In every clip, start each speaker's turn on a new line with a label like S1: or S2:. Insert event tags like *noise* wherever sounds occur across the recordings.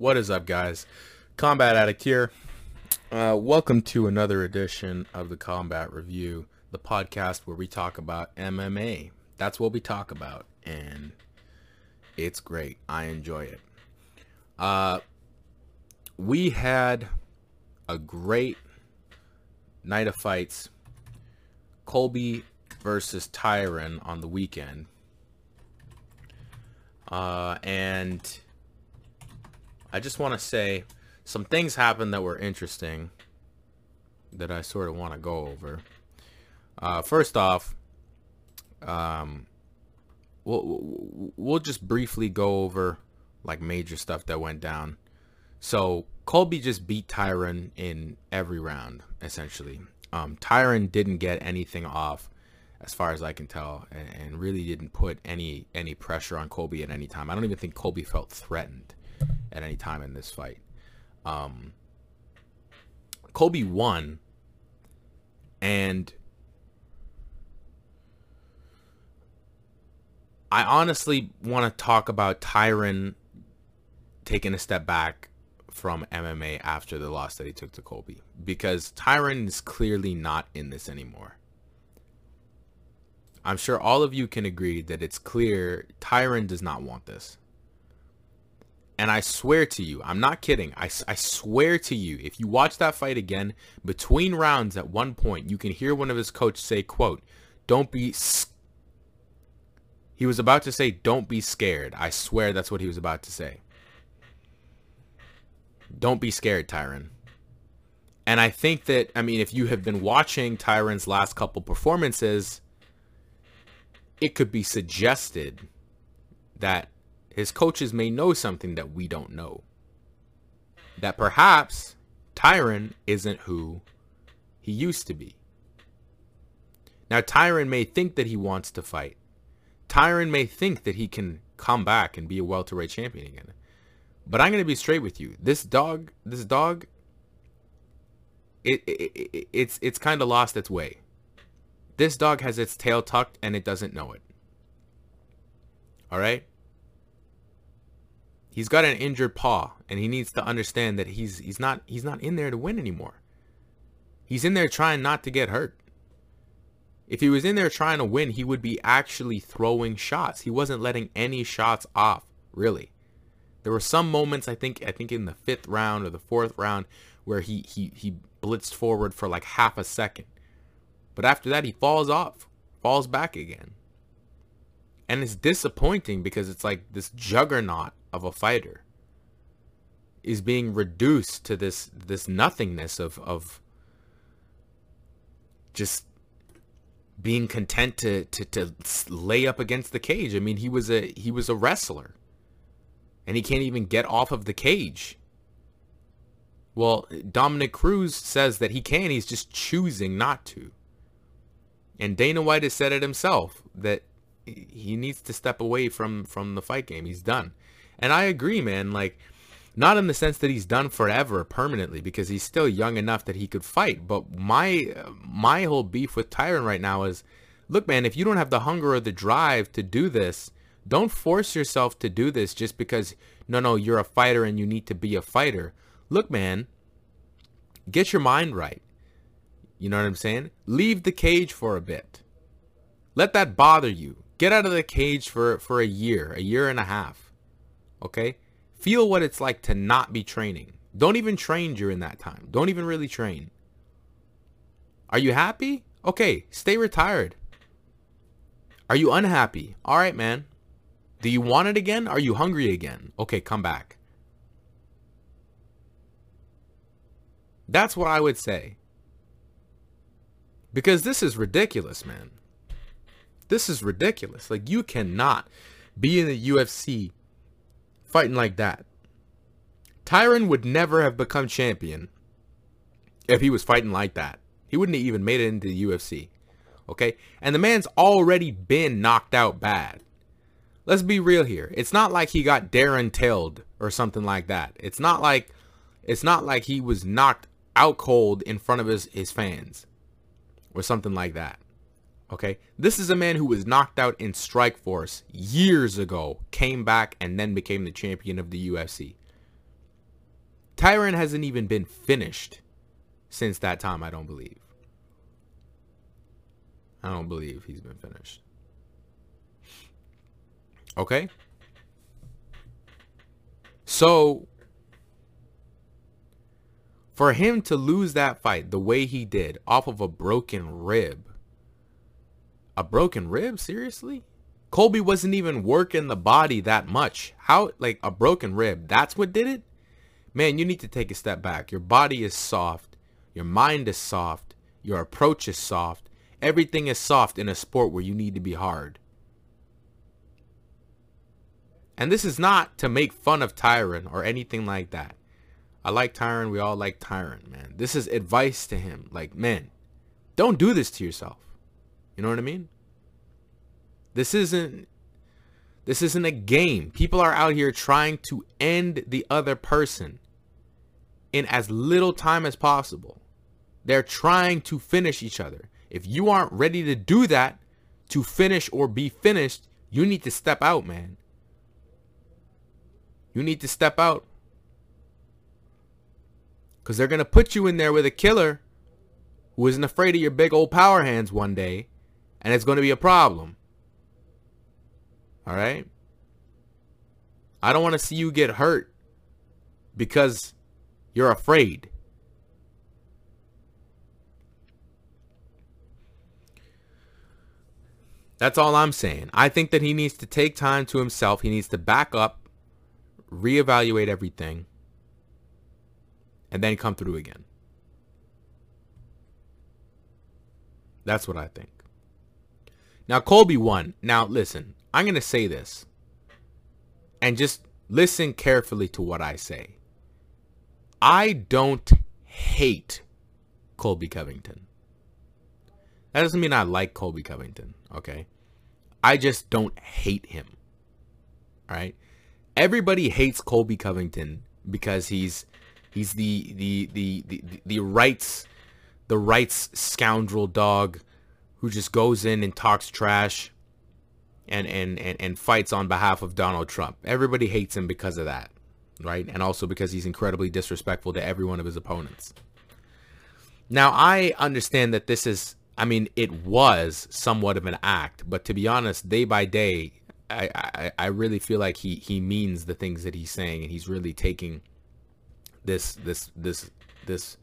S1: What is up, guys? Combat Addict here. Uh, welcome to another edition of the Combat Review, the podcast where we talk about MMA. That's what we talk about, and it's great. I enjoy it. Uh, we had a great night of fights. Colby versus Tyron on the weekend. Uh, and I just want to say some things happened that were interesting that I sort of want to go over. Uh, first off, um, we'll, we'll just briefly go over like major stuff that went down. So Colby just beat Tyron in every round, essentially. Um, Tyron didn't get anything off as far as I can tell, and, and, really didn't put any any pressure on Colby at any time. I don't even think Colby felt threatened at any time in this fight. Um, Colby won, and I honestly want to talk about Tyron taking a step back from MMA after the loss that he took to Colby because Tyron is clearly not in this anymore. I'm sure all of you can agree that it's clear Tyron does not want this. And I swear to you, I'm not kidding. I, I swear to you, if you watch that fight again, between rounds at one point, you can hear one of his coaches say, quote, don't be... He was about to say, don't be scared. I swear that's what he was about to say. Don't be scared, Tyron. And I think that, I mean, if you have been watching Tyron's last couple performances, it could be suggested that his coaches may know something that we don't know. That perhaps Tyron isn't who he used to be. Now, Tyron may think that he wants to fight. Tyron may think that he can come back and be a welterweight champion again. But I'm going to be straight with you. This dog, this dog, it, it, it it's it's kind of lost its way. This dog has its tail tucked and it doesn't know it. All right? He's got an injured paw and he needs to understand that he's he's not he's not in there to win anymore. He's in there trying not to get hurt. If he was in there trying to win, he would be actually throwing shots. He wasn't letting any shots off, really. There were some moments I think I think in the 5th round or the 4th round where he he he blitzed forward for like half a second. But after that he falls off, falls back again. And it's disappointing because it's like this juggernaut of a fighter is being reduced to this this nothingness of of just being content to, to to lay up against the cage. I mean, he was a he was a wrestler. And he can't even get off of the cage. Well, Dominick Cruz says that he can, he's just choosing not to. And Dana White has said it himself that he needs to step away from from the fight game. He's done. And I agree, man. Like, not in the sense that he's done forever permanently because he's still young enough that he could fight. But my my whole beef with Tyron right now is, look, man, if you don't have the hunger or the drive to do this, don't force yourself to do this just because no, no, you're a fighter and you need to be a fighter. Look, man, get your mind right. You know what I'm saying? Leave the cage for a bit. Let that bother you. Get out of the cage for, for a year, a year and a half. Okay? Feel what it's like to not be training. Don't even train during that time. Don't even really train. Are you happy? Okay, stay retired. Are you unhappy? All right, man. Do you want it again? Are you hungry again? Okay, come back. That's what I would say. Because this is ridiculous, man. This is ridiculous. Like, you cannot be in the UFC fighting like that. Tyron would never have become champion if he was fighting like that. He wouldn't have even made it into the UFC. Okay? And the man's already been knocked out bad. Let's be real here. It's not like he got Darren tailed or something like that. It's not like it's not like he was knocked out cold in front of his, his fans or something like that. Okay, this is a man who was knocked out in Strikeforce years ago, came back, and then became the champion of the UFC. Tyron hasn't even been finished since that time, I don't believe. I don't believe he's been finished. Okay? So, for him to lose that fight the way he did off of a broken rib, a broken rib? Seriously? Colby wasn't even working the body that much. How, like, a broken rib, that's what did it? Man, you need to take a step back. Your body is soft. Your mind is soft. Your approach is soft. Everything is soft in a sport where you need to be hard. And this is not to make fun of Tyron or anything like that. I like Tyron. We all like Tyron, man. This is advice to him. Like, man, don't do this to yourself. You know what I mean? This isn't this isn't a game. People are out here trying to end the other person in as little time as possible. They're trying to finish each other. If you aren't ready to do that, to finish or be finished, you need to step out, man. You need to step out. Because they're going to put you in there with a killer who isn't afraid of your big old power hands one day. And it's going to be a problem. All right? I don't want to see you get hurt because you're afraid. That's all I'm saying. I think that he needs to take time to himself. He needs to back up, reevaluate everything, and then come through again. That's what I think. Now, Colby won. Now, listen, I'm going to say this. And just listen carefully to what I say. I don't hate Colby Covington. That doesn't mean I like Colby Covington, okay? I just don't hate him. All right? Everybody hates Colby Covington because he's he's the the the the, the rights the rights scoundrel dog who just goes in and talks trash and, and, and, and fights on behalf of Donald Trump. Everybody hates him because of that, right? And also because he's incredibly disrespectful to every one of his opponents. Now, I understand that this is, I mean, it was somewhat of an act, but to be honest, day by day, I, I, I really feel like he, he means the things that he's saying and he's really taking this, this, this, this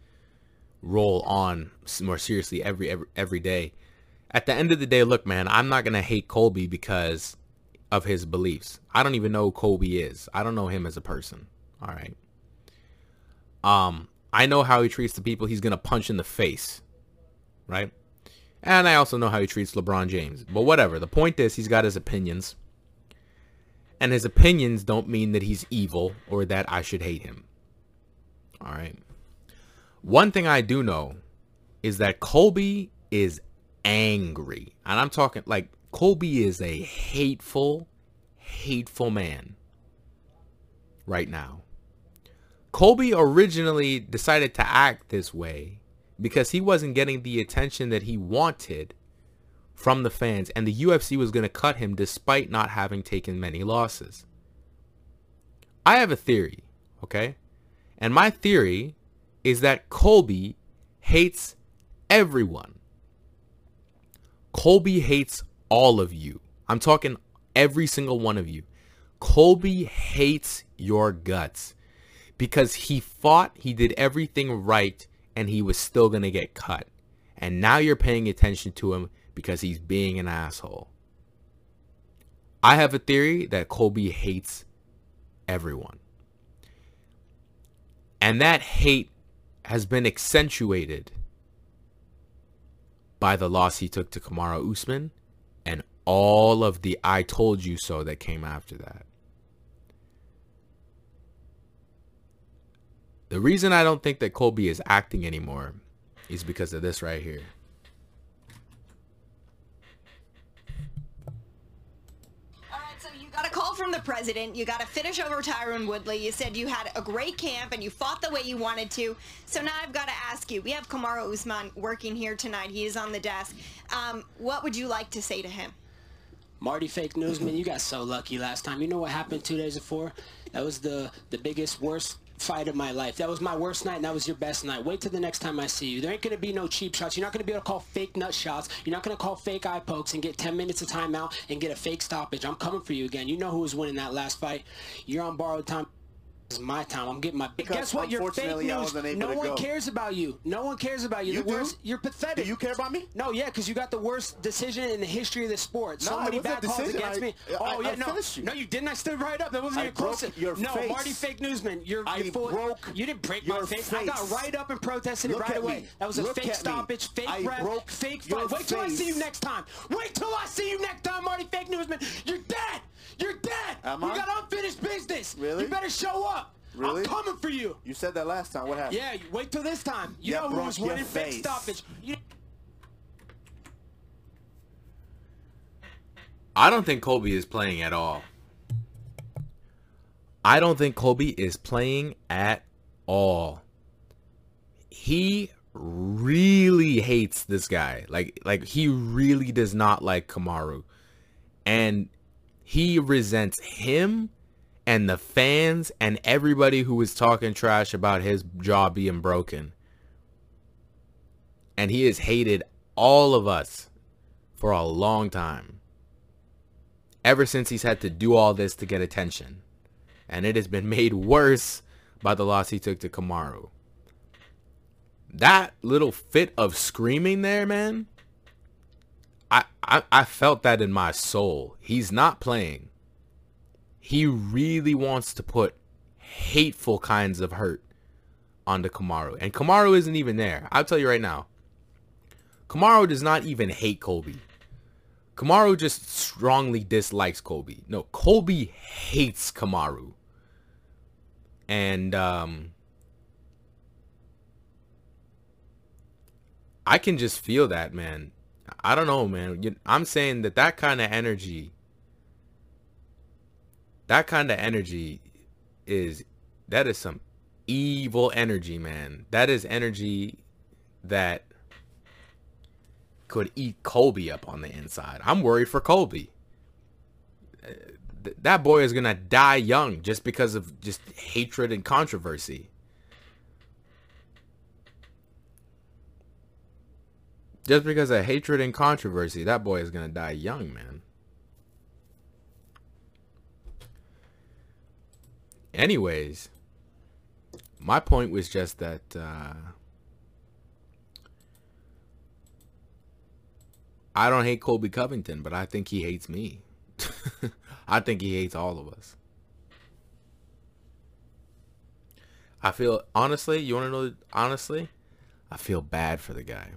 S1: role on more seriously every, every, every day at the end of the day, look, man, I'm not going to hate Colby because of his beliefs. I don't even know who Colby is. I don't know him as a person. All right. Um, I know how he treats the people he's going to punch in the face. Right? And I also know how he treats LeBron James. But whatever. The point is he's got his opinions. And his opinions don't mean that he's evil or that I should hate him. All right. One thing I do know is that Colby is angry. And I'm talking like Colby is a hateful, hateful man right now. Colby originally decided to act this way because he wasn't getting the attention that he wanted from the fans and the UFC was going to cut him despite not having taken many losses. I have a theory, okay? And my theory is that Colby hates everyone. Colby hates all of you. I'm talking every single one of you. Colby hates your guts because he fought, he did everything right, and he was still going to get cut. And now you're paying attention to him because he's being an asshole. I have a theory that Colby hates everyone. And that hate has been accentuated by the loss he took to Kamaru Usman and all of the I told you so that came after that. The reason I don't think that Colby is acting anymore is because of this right here.
S2: From the president. You got to finish over Tyron Woodley. You said you had a great camp and you fought the way you wanted to. So now I've got to ask you. We have Kamaru Usman working here tonight. He is on the desk. Um, what would you like to say to him?
S3: Marty Fake Newsman, you got so lucky last time. You know what happened two days before? That was the, the biggest, worst fight of my life. That was my worst night, and that was your best night. Wait till the next time I see you. There ain't gonna be no cheap shots. You're not gonna be able to call fake nut shots. You're not gonna call fake eye pokes and get 10 minutes of timeout and get a fake stoppage. I'm coming for you again. You know who was winning that last fight. You're on borrowed time. This is my time. I'm getting my.
S4: Because
S3: Guess what? You're fake news. No one
S4: go.
S3: cares about you. No one cares about you.
S4: You
S3: the
S4: do?
S3: worst. You're pathetic.
S4: Do you care about me?
S3: No, yeah, because you got the worst decision in the history of the sport. So
S4: No, it
S3: many bad calls against
S4: I-
S3: me.
S4: I-
S3: oh yeah,
S4: I
S3: no,
S4: you.
S3: no, you didn't. I stood right up. That wasn't even close.
S4: your
S3: no,
S4: face.
S3: Marty, fake newsman. You're,
S4: I
S3: full,
S4: broke
S3: You didn't break my
S4: your
S3: face. I got right up and protested
S4: Look
S3: it right away.
S4: me.
S3: That was a
S4: Look
S3: fake stoppage, fake
S4: I
S3: ref,
S4: broke
S3: fake fight. Wait till I see you next time. Wait till I see you next time, Marty, fake newsman. You're dead. You're dead.
S4: Am
S3: you
S4: I?
S3: got unfinished business.
S4: Really?
S3: You better show up.
S4: Really?
S3: I'm coming for you.
S4: You said that last time. What happened?
S3: Yeah, you wait till this time. You
S4: Yeah,
S3: know who
S4: broke
S3: was winning fake
S4: face.
S3: stoppage. You
S1: I don't think Colby is playing at all. I don't think Colby is playing at all. He really hates this guy. Like like he really does not like Kamaru. And he resents him and the fans and everybody who was talking trash about his jaw being broken. And he has hated all of us for a long time ever since he's had to do all this to get attention. And it has been *laughs* made worse by the loss he took to Kamaru. That little fit of screaming there, man, I, I, I felt that in my soul. He's not playing. He really wants to put hateful kinds of hurt onto Kamaru. And Kamaru isn't even there. I'll tell you right now. Kamaru does not even hate Colby. Kamaru just strongly dislikes Colby. No, Colby hates Kamaru. And um I can just feel that, man. I don't know, man. I'm saying that that kind of energy that kind of energy is that is some evil energy, man. That is energy that could eat Colby up on the inside. I'm worried for Colby. Th- that boy is gonna die young just because of just hatred and controversy. Just because of hatred and controversy, that boy is gonna die young, man. Anyways, my point was just that uh, I don't hate Colby Covington, but I think he hates me. *laughs* I think he hates all of us. I feel honestly, you want to know honestly, I feel bad for the guy.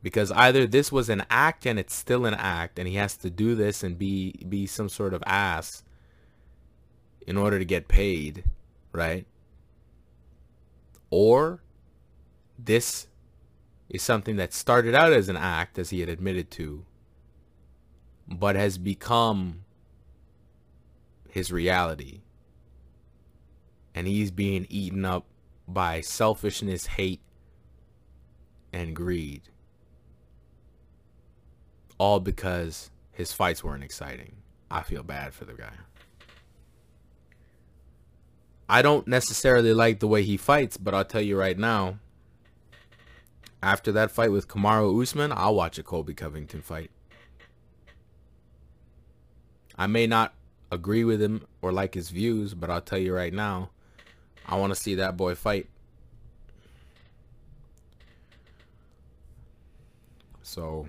S1: Because either this was an act and it's still an act and he has to do this and be be some sort of ass in order to get paid, right? Or this is something that started out as an act, as he had admitted to, but has become his reality. And he's being eaten up by selfishness, hate, and greed. All because his fights weren't exciting. I feel bad for the guy. I don't necessarily like the way he fights, but I'll tell you right now, after that fight with Kamaru Usman, I'll watch a Colby Covington fight. I may not agree with him or like his views, but I'll tell you right now, I want to see that boy fight. So,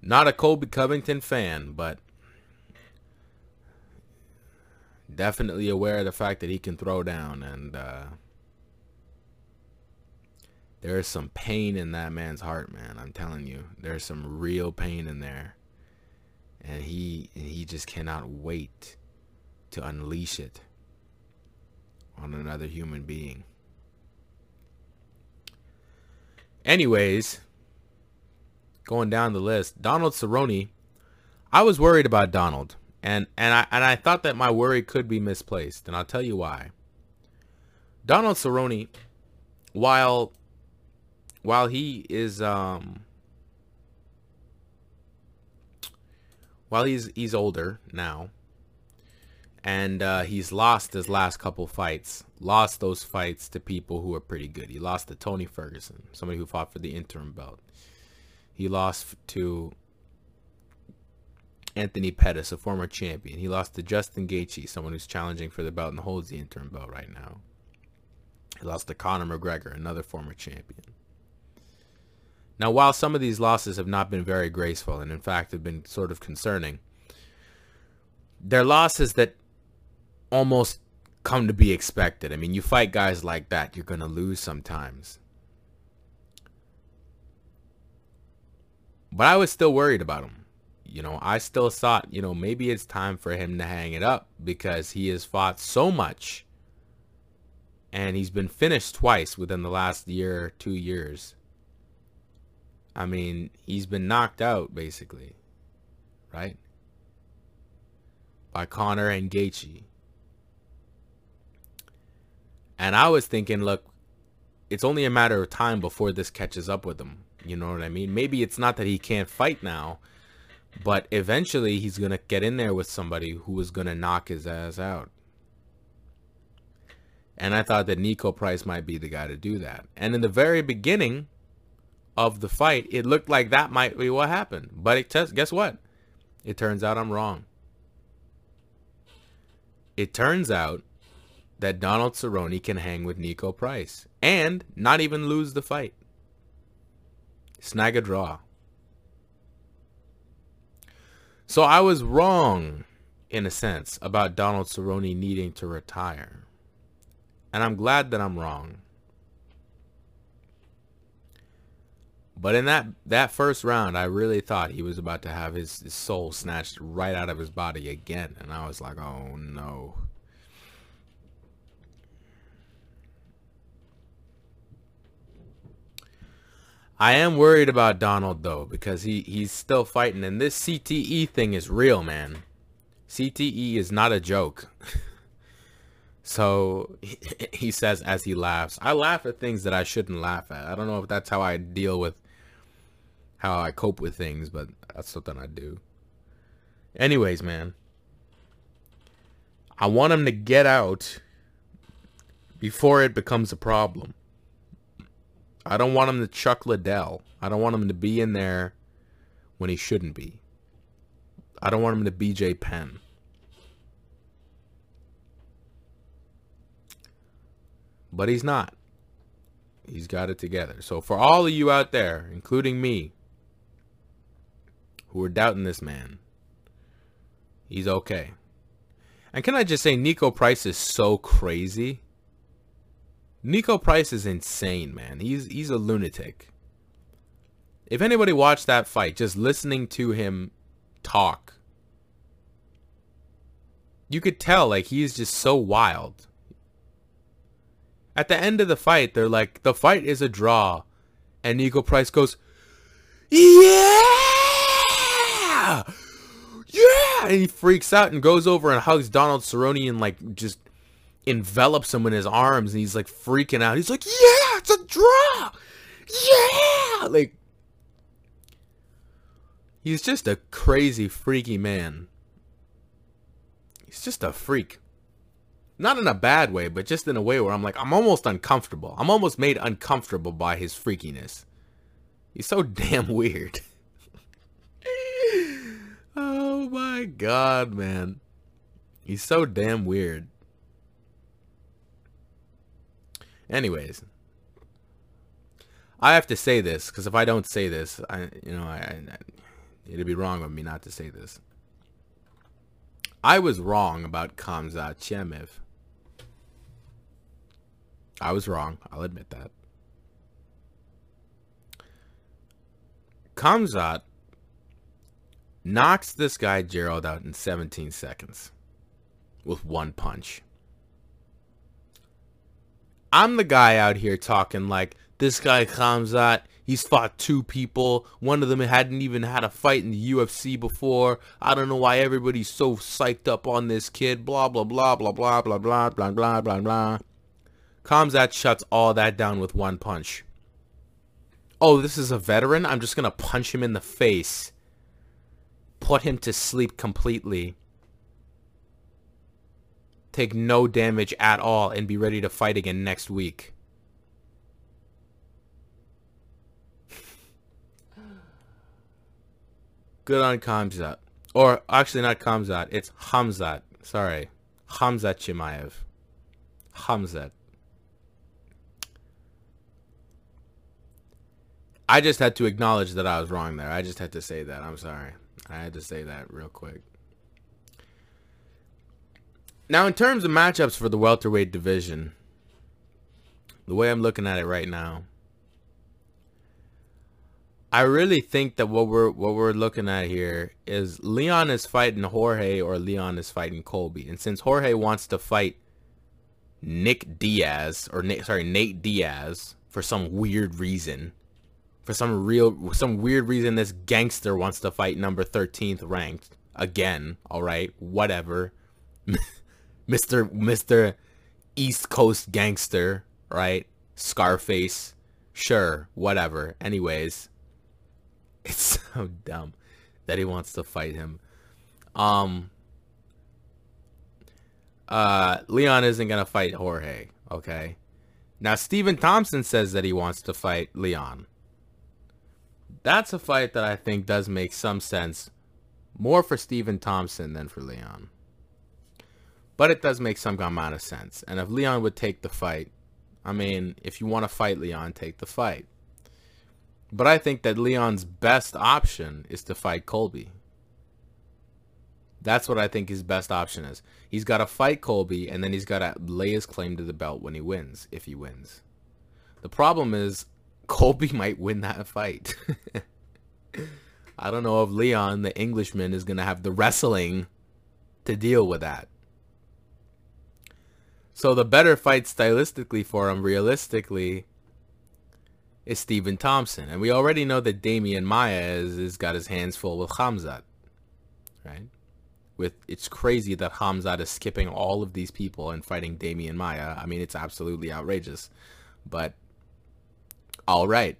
S1: not a Colby Covington fan, but definitely aware of the fact that he can throw down and uh, there is some pain in that man's heart man i'm telling you. There's some real pain in there. And he and he just cannot wait to unleash it on another human being. Anyways going down the list donald cerrone. I was worried about donald and and I and I thought that my worry could be misplaced, and I'll tell you why. Donald Cerrone, while while he is um well, he's he's older now, and uh, he's lost his last couple fights. Lost those fights to people who are pretty good. He lost to Tony Ferguson, somebody who fought for the interim belt. He lost to Anthony Pettis, a former champion. He lost to Justin Gaethje, someone who's challenging for the belt and holds the interim belt right now. He lost to Conor McGregor, another former champion. Now, while some of these losses have not been very graceful and in fact have been sort of concerning, they're losses that almost come to be expected. I mean, you fight guys like that, you're going to lose sometimes. But I was still worried about him. You know, I still thought, you know, maybe it's time for him to hang it up because he has fought so much and he's been finished twice within the last year, or two years. I mean, he's been knocked out basically, right? By Conor and Gaethje. And I was thinking, look, it's only a matter of time before this catches up with him. You know what I mean? Maybe it's not that he can't fight now, but eventually he's going to get in there with somebody who is going to knock his ass out. And I thought that Niko Price might be the guy to do that. And in the very beginning of the fight, it looked like that might be what happened. But it t- guess what? It turns out I'm wrong. It turns out that Donald Cerrone can hang with Niko Price and not even lose the fight. Snag a draw. So I was wrong, in a sense, about Donald Cerrone needing to retire. And I'm glad that I'm wrong. But in that that first round, I really thought he was about to have his, his soul snatched right out of his body again. And I was like, oh no. I am worried about Donald though because he he's still fighting and this CTE thing is real, man. CTE is not a joke. *laughs* So *laughs* he says as he laughs, I laugh at things that I shouldn't laugh at. I don't know if that's how I deal with how I cope with things, but that's something I do. Anyways, man. I want him to get out before it becomes a problem. I don't want him to Chuck Liddell. I don't want him to be in there when he shouldn't be. I don't want him to BJ Penn. but he's not. He's got it together. So for all of you out there, including me, who are doubting this man, he's okay. And can I just say, Niko Price is so crazy. Niko Price is insane, man. He's he's a lunatic. If anybody watched that fight, just listening to him talk, you could tell like he's just so wild. At the end of the fight, they're like, the fight is a draw. And Niko Price goes, yeah! Yeah! And he freaks out and goes over and hugs Donald Cerrone and like just envelops him in his arms. And he's like freaking out. He's like, yeah, it's a draw! Yeah! Like, he's just a crazy, freaky man. He's just a freak not in a bad way, but just in a way where I'm like, I'm almost uncomfortable. I'm almost made uncomfortable by his freakiness. He's so *laughs* damn weird. *laughs* oh my god, man. He's so damn weird. Anyways, I have to say this because if I don't say this, I you know I, I it'd be wrong of me not to say this. I was wrong about Khamzat Chimaev. I was wrong. I'll admit that. Khamzat knocks this guy Gerald out in 17 seconds with one punch. I'm the guy out here talking like this guy Khamzat, he's fought two people. One of them hadn't even had a fight in the UFC before. I don't know why everybody's so psyched up on this kid. Blah blah blah blah blah blah blah blah blah blah blah. Khamzat shuts all that down with one punch. Oh, this is a veteran? I'm just to punch him in the face. put him to sleep completely, take no damage at all, and be ready to fight again next week. *sighs* Good on Kamzat. Or, actually not Kamzat, it's Hamzat. Sorry. Hamzat Chimaev. Hamzat. I just had to acknowledge that I was wrong there. I just had to say that. I'm sorry. I had to say that real quick. Now, in terms of matchups for the welterweight division, the way I'm looking at it right now, I really think that what we're what we're looking at here is Leon is fighting Jorge or Leon is fighting Colby. And since Jorge wants to fight Nick Diaz or Nick, sorry Nate Diaz for some weird reason, for some real some weird reason this gangster wants to fight number 13th ranked again all right whatever *laughs* mr mr east coast gangster right? Scarface. Sure whatever. Anyways *laughs* it's so dumb that he wants to fight him. Um uh leon isn't gonna fight jorge okay? Now stephen thompson says that he wants to fight leon. That's a fight that I think does make some sense more for Stephen Thompson than for Leon. But it does make some amount of sense. And if Leon would take the fight, I mean, if you want to fight Leon, take the fight. But I think that Leon's best option is to fight Colby. That's what I think his best option is. He's got to fight Colby, and then he's got to lay his claim to the belt when he wins, if he wins. The problem is, *laughs* Colby might win that fight. *laughs* I don't know if Leon, the Englishman, is going to have the wrestling to deal with that. So the better fight stylistically for him, realistically, is Stephen Thompson. And we already know that Demian Maia has, got his hands full with Hamzat. Right? With It's crazy that Hamzat is skipping all of these people and fighting Demian Maia. I mean, it's absolutely outrageous. But all right.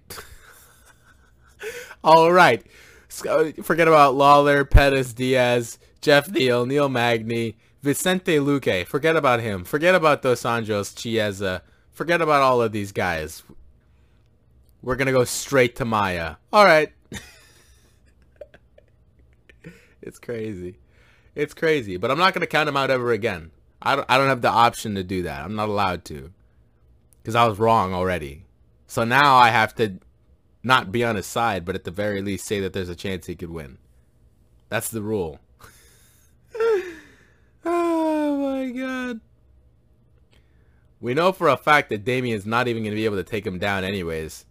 S1: *laughs* All right. Forget about Lawler, Pettis, Diaz, Geoff Neal, Neil Magny, Vicente Luque. Forget about him. Forget about Dos Anjos, Chiesa. Forget about all of these guys. We're going to go straight to Maia. All right. *laughs* it's crazy. It's crazy. But I'm not going to count him out ever again. I don't, I don't have the option to do that. I'm not allowed to. Because I was wrong already. So now I have to not be on his side, but at the very least say that there's a chance he could win. That's the rule. oh my god. We know for a fact that Demian's not even going to be able to take him down anyways.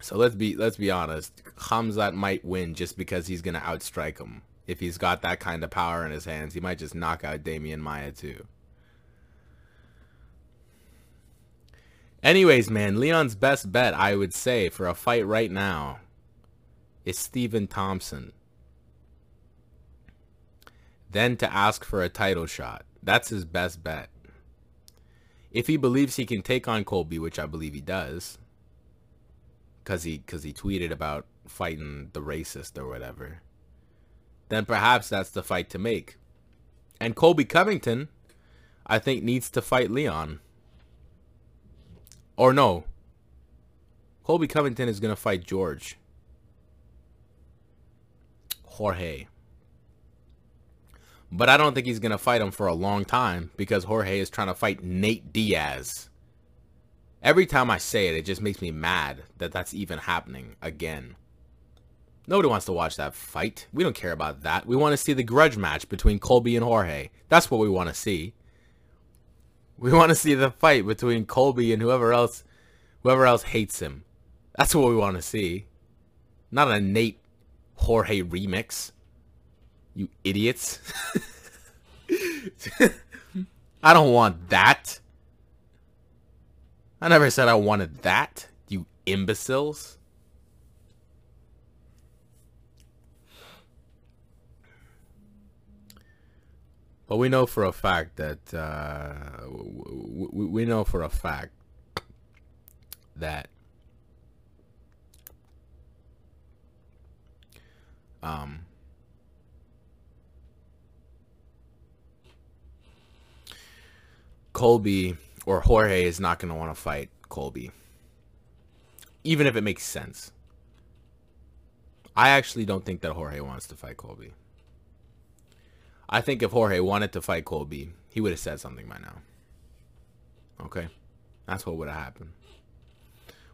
S1: So let's be let's be honest. Khamzat might win just because he's going to outstrike him. If he's got that kind of power in his hands, he might just knock out Demian Maia too. Anyways, man, Leon's best bet, I would say, for a fight right now is Stephen Thompson. Then to ask for a title shot. That's his best bet. If he believes he can take on Colby, which I believe he does, because he, cause he tweeted about fighting the racist or whatever, then perhaps that's the fight to make. And Colby Covington, I think, needs to fight Leon. Or no. Colby Covington is going to fight George. Jorge. But I don't think he's going to fight him for a long time because Jorge is trying to fight Nate Diaz. Every time I say it, it just makes me mad that that's even happening again. Nobody wants to watch that fight. We don't care about that. We want to see the grudge match between Colby and Jorge. That's what we want to see. We want to see the fight between Colby and whoever else, whoever else hates him. That's what we want to see. Not a Nate Jorge remix. You idiots. *laughs* I don't want that. I never said I wanted that, you imbeciles. But we know for a fact that uh, we, know for a fact that um, Colby or Jorge is not going to want to fight Colby. Even if it makes sense. I actually don't think that Jorge wants to fight Colby. I think if Jorge wanted to fight Colby, he would have said something by now. Okay? That's what would have happened.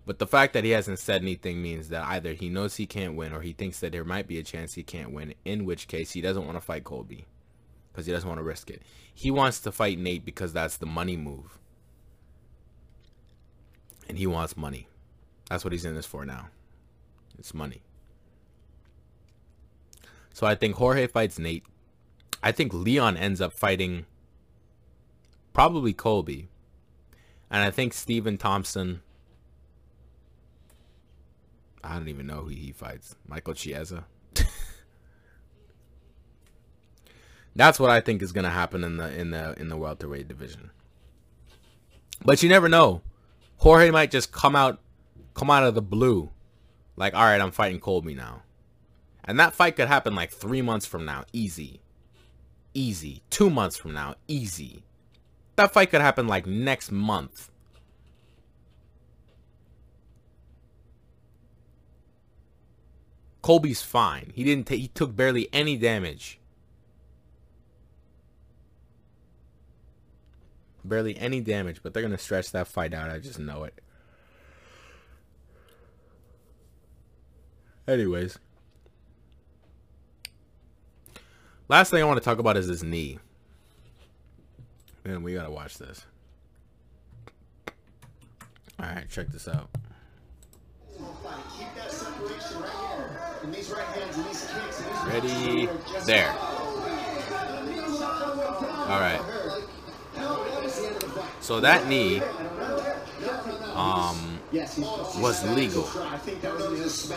S1: But the fact that he hasn't said anything means that either he knows he can't win or he thinks that there might be a chance he can't win, in which case he doesn't want to fight Colby because he doesn't want to risk it. He wants to fight Nate because that's the money move. And he wants money. That's what he's in this for now. It's money. So I think Jorge fights Nate. I think Leon ends up fighting probably Colby. And I think Stephen Thompson I don't even know who he fights. Michael Chiesa. That's what I think is gonna happen in the in the in the welterweight division. But you never know. Jorge might just come out come out of the blue. Like, alright, I'm fighting Colby now. And that fight could happen like three months from now. Easy. Easy. Two months from now. Easy. That fight could happen like next month. Colby's fine. He didn't he took barely any damage. Barely any damage, but they're going to stretch that fight out. I just know it. Anyways. Last thing I want to talk about is his knee. Man, we got to watch this. All right, check this out. Ready? There. All right. So that knee um, was legal.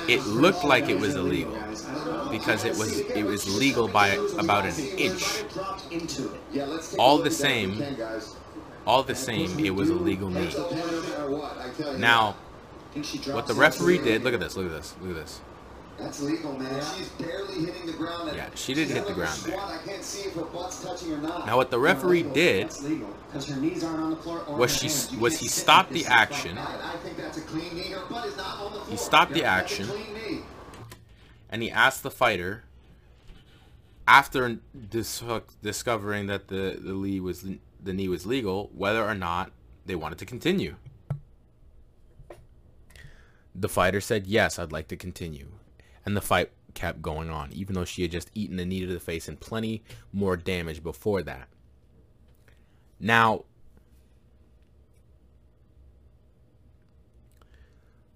S1: It looked like it was illegal because it was it was legal by about an inch. All the same, all the same, it was a legal knee. Now, what the referee did, look at this, look at this, look at this.
S4: That's legal, man. She's barely hitting the ground.
S1: Yeah, she didn't hit the ground there.
S4: I can't see if her butt's touching or not.
S1: Now, what the referee did
S4: That's legal her knees aren't on the floor.
S1: Was she
S4: hands.
S1: Was he stopped the action
S4: I think that's a clean knee. Her butt is not on the floor.
S1: stopped the
S4: Yeah,
S1: action. and he asked the fighter after dis- discovering that the the knee was the knee was legal whether or not they wanted to continue. The fighter said, "Yes, I'd like to continue." And the fight kept going on even though she had just eaten a knee to the face and plenty more damage before that. Now,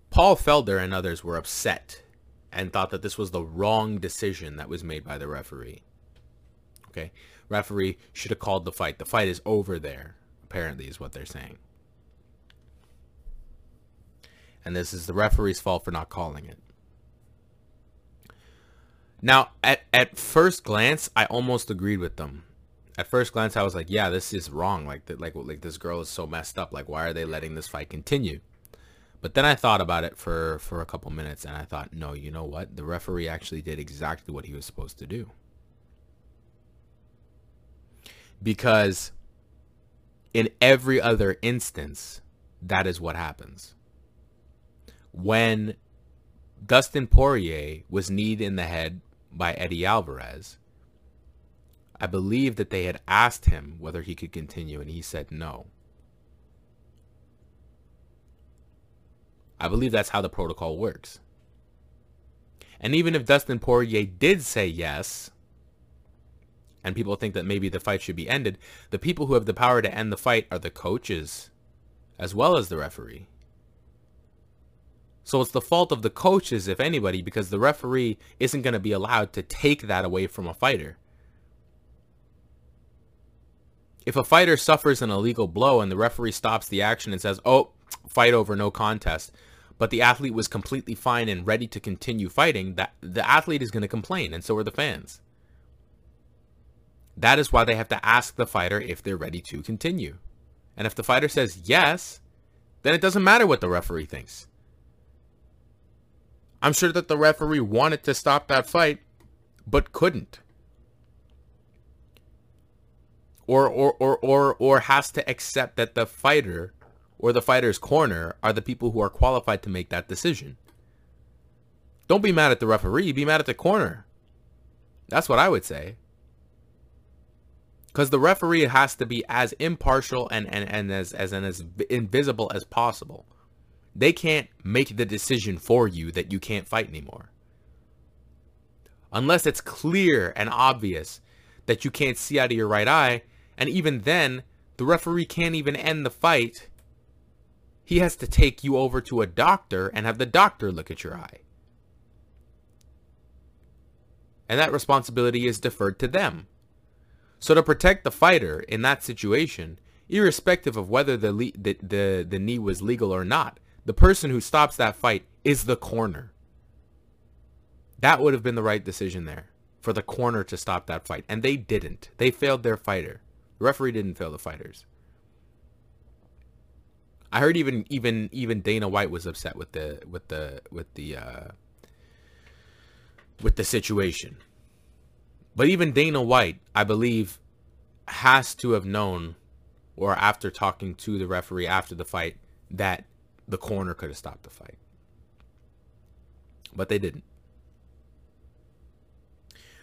S1: Paul Felder and others were upset and thought that this was the wrong decision that was made by the referee. Okay? Referee should have called the fight. The fight is over there, apparently, is what they're saying. And this is the referee's fault for not calling it. Now, at, at first glance, I almost agreed with them. At first glance, I was like, yeah, this is wrong. Like, that, like, like this girl is so messed up. Like, why are they letting this fight continue? But then I thought about it for, for a couple minutes and I thought, no, you know what? The referee actually did exactly what he was supposed to do. Because in every other instance, that is what happens. When Dustin Poirier was kneed in the head by Eddie Alvarez, I believe that they had asked him whether he could continue and he said no. I believe that's how the protocol works. And even if Dustin Poirier did say yes, and people think that maybe the fight should be ended, the people who have the power to end the fight are the coaches, as well as the referee. So it's the fault of the coaches, if anybody, because the referee isn't going to be allowed to take that away from a fighter. If a fighter suffers an illegal blow and the referee stops the action and says, oh, fight over, no contest, but the athlete was completely fine and ready to continue fighting, that the athlete is going to complain, and so are the fans. That is why they have to ask the fighter if they're ready to continue. And if the fighter says yes, then it doesn't matter what the referee thinks. I'm sure that the referee wanted to stop that fight, but couldn't. or or or or or has to accept that the fighter or the fighter's corner are the people who are qualified to make that decision. Don't be mad at the referee, be mad at the corner. That's what I would say. Because the referee has to be as impartial and, and, and as, as, and as invisible as possible. They can't make the decision for you that you can't fight anymore. Unless it's clear and obvious that you can't see out of your right eye. And even then, the referee can't even end the fight. He has to take you over to a doctor and have the doctor look at your eye. And that responsibility is deferred to them. So to protect the fighter in that situation, irrespective of whether the, the, the, the knee was legal or not, the person who stops that fight is the corner. That would have been the right decision there for the corner to stop that fight. And they didn't. They failed their fighter. The referee didn't fail the fighters. I heard even even even Dana White was upset with the with the with the uh, with the situation. But even Dana White, I believe, has to have known, or after talking to the referee after the fight, that the corner could have stopped the fight. But they didn't.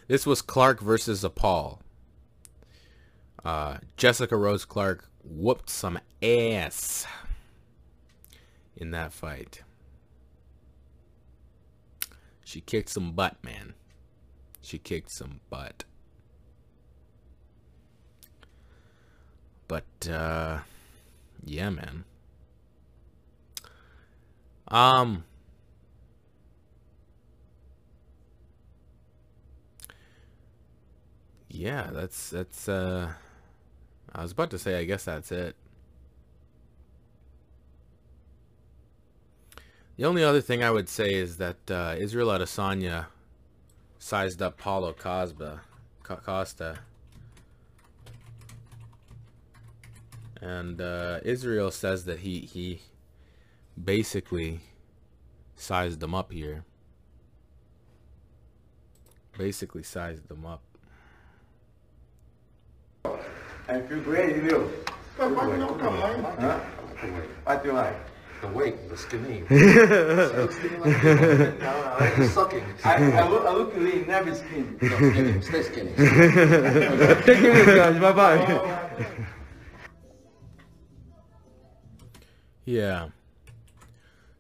S1: This was Clark versus Paul. Uh, Jessica Rose Clark whooped some ass in that fight. She kicked some butt, man. She kicked some butt. But, uh, yeah, man. Um, yeah, that's, that's, uh, I was about to say, I guess that's it. The only other thing I would say is that uh, Israel Adesanya sized up Paulo Costa, Costa, and uh, Israel says that he he basically sized them up here. Basically sized them up.
S5: I feel great, you. Huh? What do you like?
S6: The weight, the skinny.
S5: sucking. *laughs* I, I, look, I look lean, never skinny.
S6: No, skinny. Stay skinny. *laughs*
S5: Thank you, guys. Bye bye.
S1: Yeah.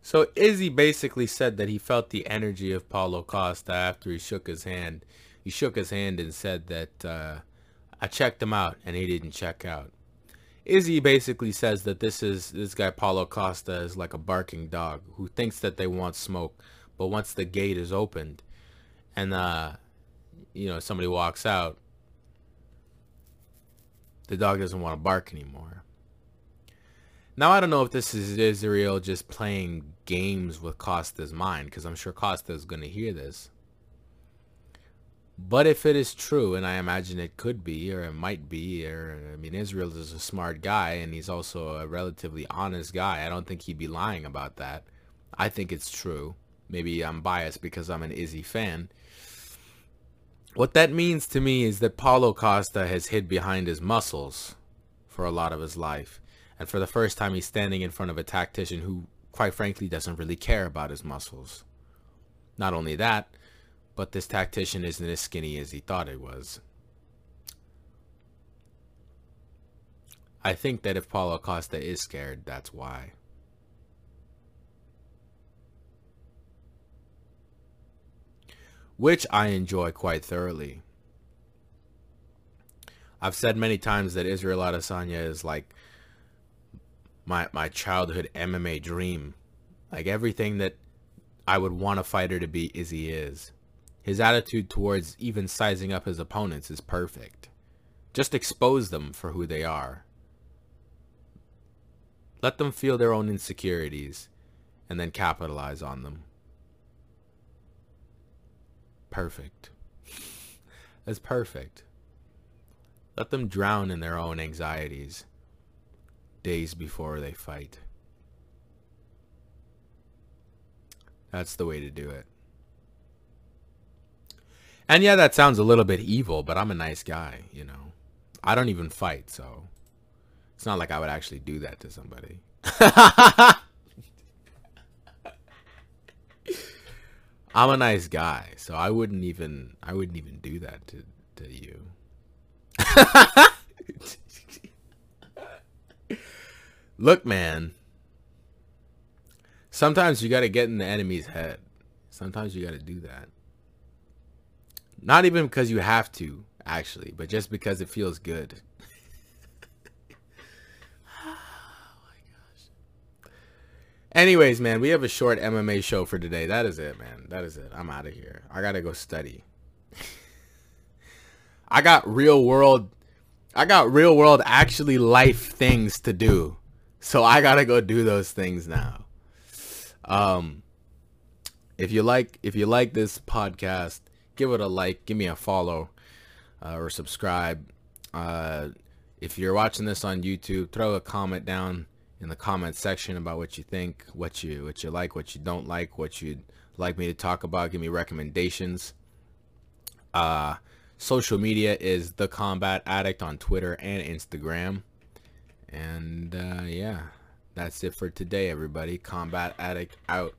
S1: So Izzy basically said that he felt the energy of Paulo Costa after he shook his hand. He shook his hand and said that uh, I checked him out and he didn't check out. Izzy basically says that this is this guy Paulo Costa is like a barking dog who thinks that they want smoke, but once the gate is opened and uh you know somebody walks out, the dog doesn't want to bark anymore. Now I don't know if this is Israel just playing games with Costa's mind because I'm sure Costa is going to hear this. But if it is true, and I imagine it could be, or it might be, or I mean, Israel is a smart guy, and he's also a relatively honest guy. I don't think he'd be lying about that. I think it's true. Maybe I'm biased because I'm an Izzy fan. What that means to me is that Paulo Costa has hid behind his muscles for a lot of his life. And for the first time, he's standing in front of a tactician who, quite frankly, doesn't really care about his muscles. Not only that, but this tactician isn't as skinny as he thought it was. I think that if Paulo Costa is scared, that's why. Which I enjoy quite thoroughly. I've said many times that Israel Adesanya is like my my childhood MMA dream. Like everything that I would want a fighter to be is he is. His attitude towards even sizing up his opponents is perfect. Just expose them for who they are. Let them feel their own insecurities and then capitalize on them. Perfect. *laughs* That's perfect. Let them drown in their own anxieties days before they fight. That's the way to do it. And yeah, that sounds a little bit evil, but I'm a nice guy, you know. I don't even fight, so it's not like I would actually do that to somebody. *laughs* I'm a nice guy, so I wouldn't even I wouldn't even do that to to you. *laughs* Look, man. Sometimes you got to get in the enemy's head. Sometimes you got to do that. Not even because you have to, actually, but just because it feels good. *laughs* Anyways, man, we have a short MMA show for today. That is it, man. That is it. I'm out of here. I gotta go study. *laughs* I got real world I got real world actually life things to do. So I gotta go do those things now. Um if you like if you like this podcast, give it a like, give me a follow, uh, or subscribe. Uh if you're watching this on YouTube, throw a comment down in the comment section about what you think, what you what you like, what you don't like, what you'd like me to talk about. Give me recommendations. Uh, social media is the Combat Addict on Twitter and Instagram. And uh, yeah, that's it for today, everybody. Combat Addict out.